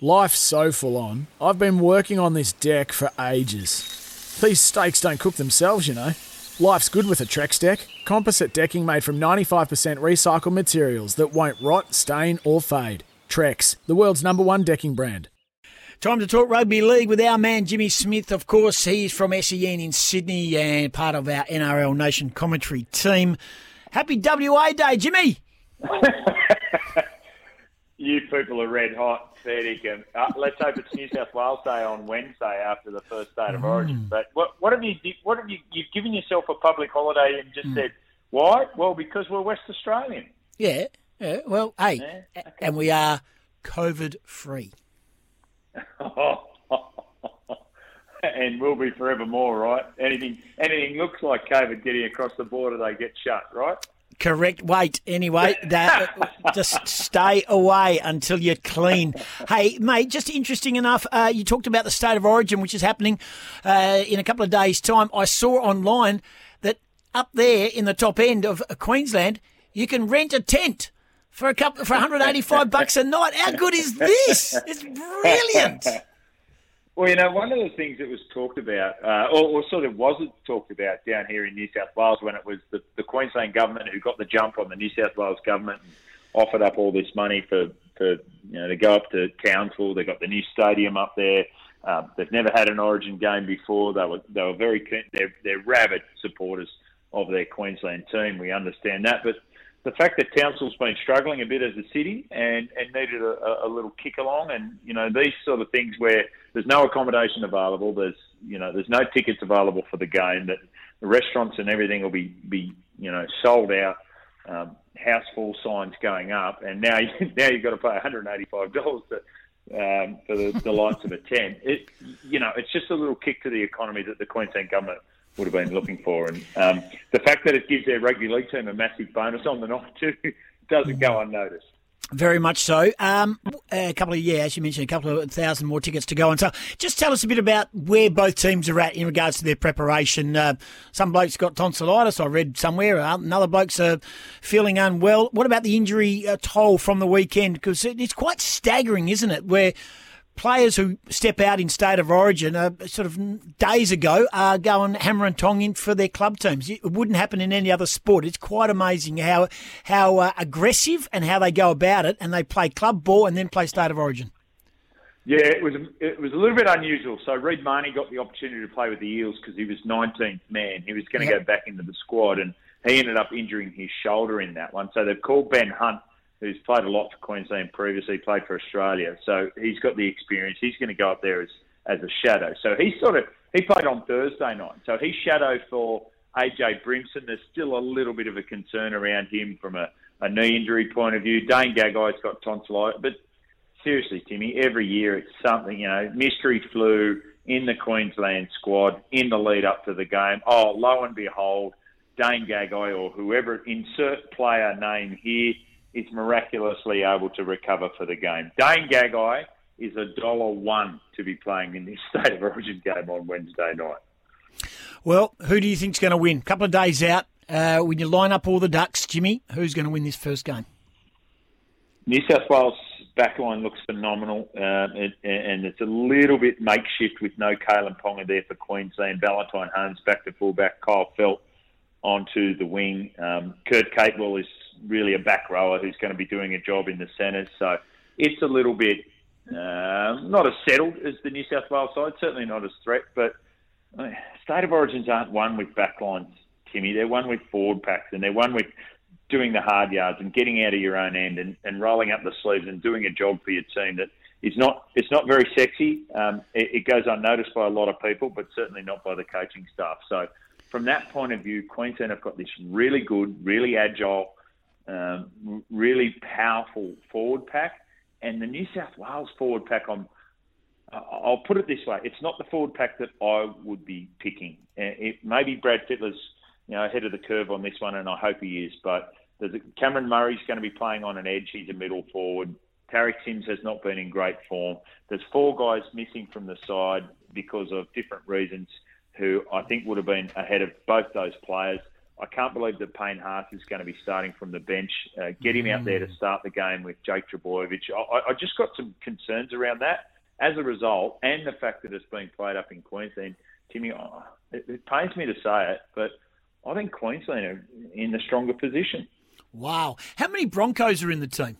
Life's so full on. I've been working on this deck for ages. These steaks don't cook themselves, you know. Life's good with a Trex deck. Composite decking made from 95% recycled materials that won't rot, stain, or fade. Trex, the world's number one decking brand. Time to talk rugby league with our man Jimmy Smith. Of course, he's from SEN in Sydney and part of our NRL Nation commentary team. Happy WA Day, Jimmy. you people are red hot, fair dinkum. Uh, let's hope it's New South Wales Day on Wednesday after the first state of origin. But what, what have you? What have you? You've given yourself a public holiday and just said why? Well, because we're West Australian. Yeah, yeah. Well, hey, Yeah, okay. and we are COVID free. and we'll be forevermore, right? Anything, anything looks like COVID getting across the border, they get shut, right? Correct. Wait. Anyway, that, just stay away until you're clean. Hey, mate. Just interesting enough. Uh, you talked about the state of origin, which is happening uh, in a couple of days' time. I saw online that up there in the top end of Queensland, you can rent a tent for a couple for 185 bucks a night. How good is this? It's brilliant. Well, you know, one of the things that was talked about, uh, or, or sort of wasn't talked about down here in New South Wales when it was the, the Queensland government who got the jump on the New South Wales government and offered up all this money for, for you know, to go up to Townsville. They got the new stadium up there. Um, they've never had an Origin game before. They were they were very they're they're rabid supporters of their Queensland team. We understand that, but the fact that Townsville's been struggling a bit as a city and, and needed a, a little kick along, and you know these sort of things where there's no accommodation available, there's you know there's no tickets available for the game, that the restaurants and everything will be be you know sold out, um, house full signs going up, and now now you've got to pay 185 dollars to. Um, for the, the likes of a tent, it you know it's just a little kick to the economy that the Queensland government would have been looking for. And um, the fact that it gives their rugby league team a massive bonus on the night too doesn't go unnoticed. Very much so. Um, a couple of yeah, as you mentioned, a couple of thousand more tickets to go on. So, just tell us a bit about where both teams are at in regards to their preparation. Uh, some blokes got tonsillitis. I read somewhere. Uh, Another blokes are feeling unwell. What about the injury uh, toll from the weekend? Because it, it's quite staggering, isn't it? Where players who step out in state of origin uh, sort of days ago are going hammer and tong in for their club teams. It wouldn't happen in any other sport. It's quite amazing how how uh, aggressive and how they go about it, and they play club ball and then play state of origin. Yeah, it was it was a little bit unusual. So Reed Mahoney got the opportunity to play with the Eels because he was 19th man. He was going to Yep. go back into the squad, and he ended up injuring his shoulder in that one. So they've called Ben Hunt, who's played a lot for Queensland previously, played for Australia. So he's got the experience. He's going to go up there as as a shadow. So he sort of he played on Thursday night. So he shadowed for AJ Brimson. There's still a little bit of a concern around him from a, a knee injury point of view. Dane Gagai's got tonsillitis, but seriously, Timmy, every year it's something, you know, mystery flu in the Queensland squad in the lead up to the game. Oh, lo and behold, Dane Gagai or whoever, insert player name here, is miraculously able to recover for the game. Dane Gagai is a dollar one to be playing in this State of Origin game on Wednesday night. Well, who do you think's going to win? A couple of days out, uh, when you line up all the ducks, Jimmy, who's going to win this first game? New South Wales backline looks phenomenal, um, it, and it's a little bit makeshift with no Kalyn Ponga there for Queensland. Valentine Holmes back to fullback, Kyle Feldt onto the wing. Um, Kurt Capewell is really a back rower who's going to be doing a job in the centres. So it's a little bit um, not as settled as the New South Wales side, certainly not as threat, but uh, state of origins aren't one with backlines, Timmy. They're one with forward packs, and they're one with doing the hard yards and getting out of your own end and, and rolling up the sleeves and doing a job for your team that is not it's not very sexy. Um, it, it goes unnoticed by a lot of people, but certainly not by the coaching staff. So from that point of view, Queensland have got this really good, really agile, um, really powerful forward pack. and the New South Wales forward pack. I'm, I'll put it this way: it's not the forward pack that I would be picking. It, maybe Brad Fittler's, you know, ahead of the curve on this one, and I hope he is. But Cameron Murray's going to be playing on an edge. He's a middle forward. Tariq Sims has not been in great form. There's four guys missing from the side because of different reasons, who I think would have been ahead of both those players. I can't believe that Payne Haas is going to be starting from the bench. Uh, get him out there to start the game with Jake Trbojevic. I, I just got some concerns around that. As a result, and the fact that it's being played up in Queensland, Timmy, oh, it, it pains me to say it, but I think Queensland are in the stronger position. Wow. How many Broncos are in the team?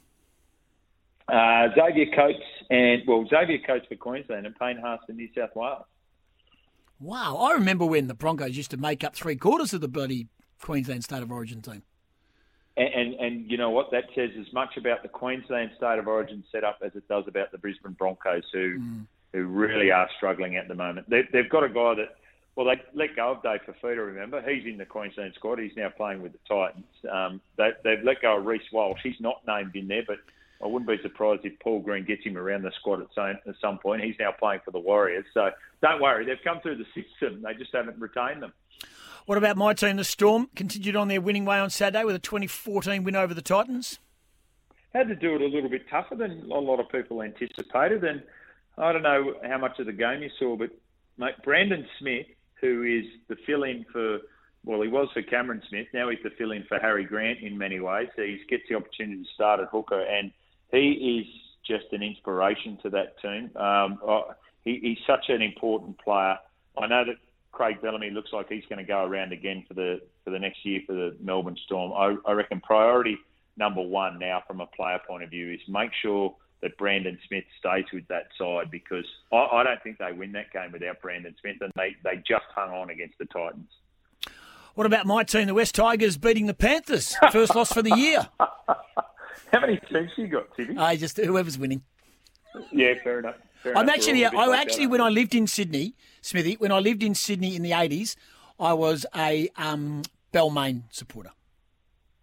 Uh, Xavier Coates and, well, Xavier Coates for Queensland and Payne Haas for New South Wales. Wow. I remember when the Broncos used to make up three quarters of the bloody Queensland State of Origin team. And, and, and, you know what? That says as much about the Queensland State of Origin setup as it does about the Brisbane Broncos, who mm. who really are struggling at the moment. They, they've got a guy that, well, they let go of Dave Fifita, remember? He's in the Queensland squad. He's now playing with the Titans. Um, they, they've let go of Reece Walsh. He's not named in there, but I wouldn't be surprised if Paul Green gets him around the squad at some, at some point. He's now playing for the Warriors. So don't worry, they've come through the system. They just haven't retained them. What about my team, the Storm? Continued on their winning way on Saturday with a 2014 win over the Titans. Had to do it a little bit tougher than a lot of people anticipated, and I don't know how much of the game you saw, but mate, Brandon Smith, who is the fill-in for well, he was for Cameron Smith. Now he's the fill-in for Harry Grant in many ways. He gets the opportunity to start at hooker, and he is just an inspiration to that team. Um, he, he's such an important player. I know that Craig Bellamy looks like he's going to go around again for the for the next year for the Melbourne Storm. I, I reckon priority number one now from a player point of view is make sure that Brandon Smith stays with that side because I, I don't think they win that game without Brandon Smith, and they, they just hung on against the Titans. What about my team, the West Tigers, beating the Panthers? First loss for the year. How many teams you got, Timmy? I uh, just whoever's winning. Yeah, fair enough. I'm actually, I like actually, when I lived in Sydney, Smithy, when I lived in Sydney in the 80s, I was a um, Balmain supporter.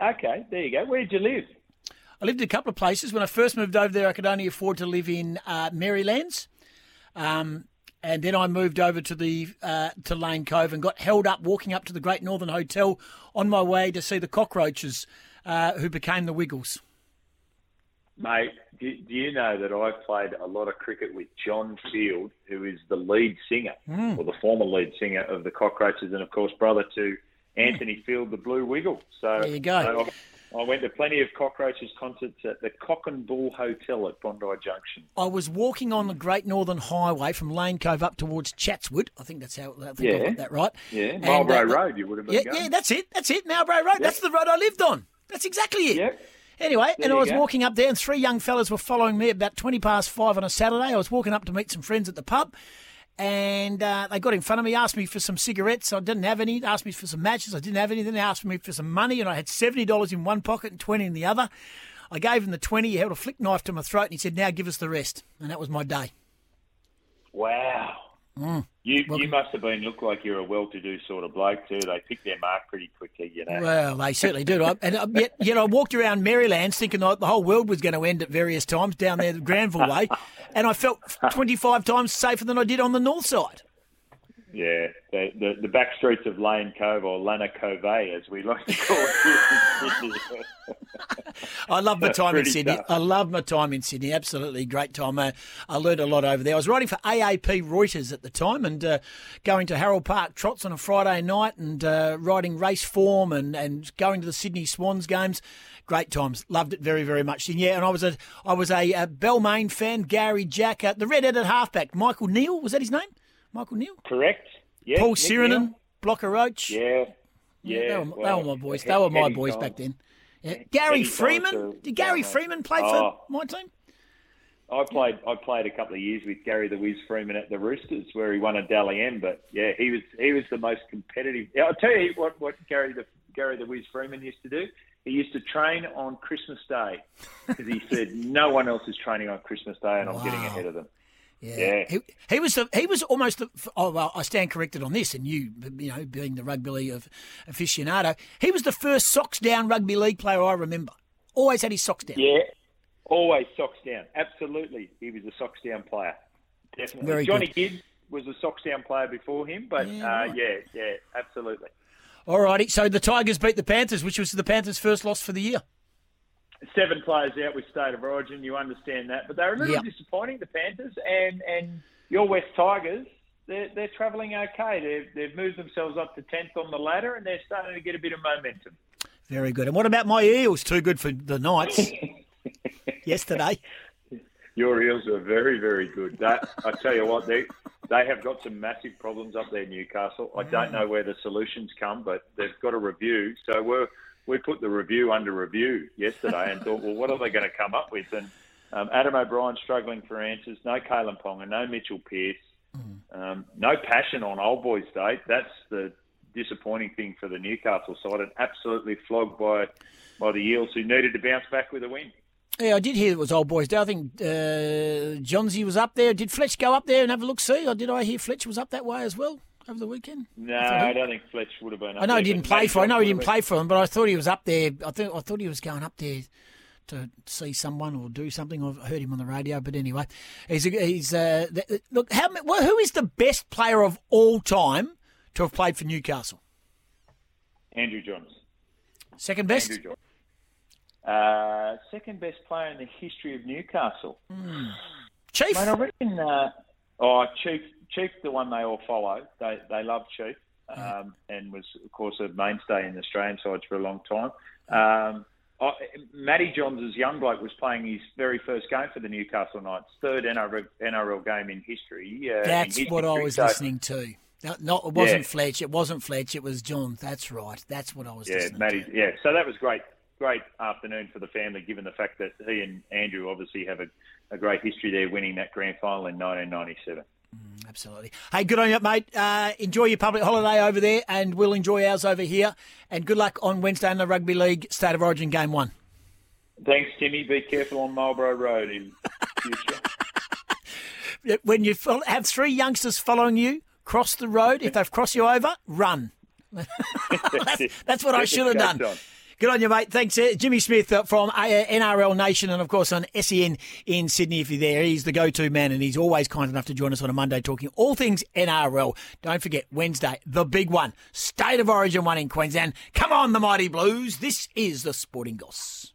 Okay, there you go. Where did you live? I lived in a couple of places. When I first moved over there, I could only afford to live in uh, Merrylands. Um, and then I moved over to the uh, to Lane Cove and got held up walking up to the Great Northern Hotel on my way to see the Cockroaches, uh, who became the Wiggles. Mate, do, do, you know that I've played a lot of cricket with John Field, who is the lead singer, mm. or the former lead singer of the Cockroaches, and of course brother to Anthony Field, the Blue Wiggle. So there you go. I, I went to plenty of Cockroaches concerts at the Cock and Bull Hotel at Bondi Junction. I was walking on the Great Northern Highway from Lane Cove up towards Chatswood. I think that's how I think yeah. I got that right. Yeah, Marlborough and, uh, Road. You would have been yeah, going. yeah, that's it. That's it. Marlborough Road. Yep. That's the road I lived on. That's exactly it. Yep. Anyway, there and I was go. walking up there, and three young fellas were following me about 20 past five on a Saturday. I was walking up to meet some friends at the pub, and uh, they got in front of me, asked me for some cigarettes. I didn't have any. Asked me for some matches. I didn't have any. Then they asked me for some money, and I had $70 in one pocket and 20 in the other. I gave him the 20. He held a flick knife to my throat, and he said, Now give us the rest. And that was my day. Wow. Mm. You well, you must have been look like you're a well-to-do sort of bloke too. They pick their mark pretty quickly, you know. Well, they certainly do. and uh, yet, yet I walked around Maryland thinking the whole world was going to end at various times down there the Granville way, and I felt 25 times safer than I did on the north side. Yeah, the, the, the back streets of Lane Cove or Lana Cove, as we like to call it. I love my time in Sydney. Tough. I love my time in Sydney. Absolutely great time. Uh, I learned a lot over there. I was writing for AAP Reuters at the time and uh, going to Harold Park trots on a Friday night and uh, writing race form and, and going to the Sydney Swans games. Great times. Loved it very, very much. And yeah, and I was a I was a, a Balmain fan. Gary Jack, uh, the red-headed halfback, Michael Neal was that his name? Michael Neal? Correct. Yeah, Paul Nick Sironen, Blocker Roach. Yeah. Yeah, they, were, well, they were my boys. They were my boys back then. Yeah. Gary Freeman. Did Gary Freeman play Oh. for my team? I played I played a couple of years with Gary the Wiz Freeman at the Roosters, where he won a Dally M. But yeah, he was he was the most competitive. Yeah, I'll tell you what what Gary the Gary the Wiz Freeman used to do. He used to train on Christmas Day because he said no one else is training on Christmas Day, and I'm getting ahead of them. Yeah. Yeah. He, he was the, he was almost the, oh well I stand corrected on this and you you know being the rugby league of aficionado he was the first socks down rugby league player I remember always had his socks down Yeah, Always socks down. Absolutely, he was a socks down player. Definitely. Very Johnny good. Was a socks down player before him, but Yeah, uh, right. yeah, yeah, absolutely. All righty. So the Tigers beat the Panthers, which was the Panthers' first loss for the year. Seven players out with state of origin. You understand that, but they're a little Yep. disappointing. The Panthers and and your West Tigers. They're, they're travelling okay. They've, they've moved themselves up to 10th on the ladder and they're starting to get a bit of momentum. Very good. And what about my Eels? Too good for the Knights yesterday. Your Eels are very, very good. That, I tell you what, they they have got some massive problems up there, Newcastle. I don't mm. know where the solutions come, but they've got a review. So we we put the review under review yesterday and thought, well, what are they going to come up with? And um, Adam O'Brien struggling for answers. No Kalyn Ponga, no Mitchell Pearce, um, no passion on Old Boys Day. That's the disappointing thing for the Newcastle side, and absolutely flogged by by the Eels, who needed to bounce back with a win. Yeah, I did hear it was Old Boys Day. I think uh, Johnsy was up there. Did Fletch go up there and have a look see? Or did I hear Fletch was up that way as well over the weekend? No, I don't think Fletch would have been. Up I know he didn't play for. I know he didn't play for him, but I thought he was up there. I think I thought he was going up there to see someone or do something. I've heard him on the radio, but anyway, he's a, he's uh, th- look. How well, who is the best player of all time to have played for Newcastle? Andrew Johns. Second best. Andrew Johns. Uh, second best player in the history of Newcastle. Chief. Mate, I reckon. Uh, oh, Chief. Chief, the one they all follow. They they love Chief, um, and was of course a mainstay in the Australian sides for a long time. Um, I, Matty Johns' young bloke was playing his very first game for the Newcastle Knights, third NRL, NRL game in history. Uh, in That's his what I was So- listening to. No, no, it wasn't Yeah. Fletch. It wasn't Fletch. It was John. That's right. That's what I was Yeah, listening Matty. to. Yeah, so that was great. Great afternoon for the family, given the fact that he and Andrew obviously have a, a great history there, winning that grand final in 1997. Absolutely. Hey, good on you, mate. Uh, enjoy your public holiday over there, and we'll enjoy ours over here. And good luck on Wednesday in the Rugby League State of Origin Game 1. Thanks, Timmy. Be careful on Marlborough Road in future. When you have three youngsters following you, cross the road. If they've crossed you over, run. that's, that's what I should have done. Good on you, mate. Thanks, uh, Jimmy Smith uh, from uh, NRL Nation and, of course, on SEN in Sydney. If you're there, he's the go-to man, and he's always kind enough to join us on a Monday talking all things NRL. Don't forget Wednesday, the big one, State of Origin one in Queensland. Come on, the mighty Blues! This is the Sporting Goss.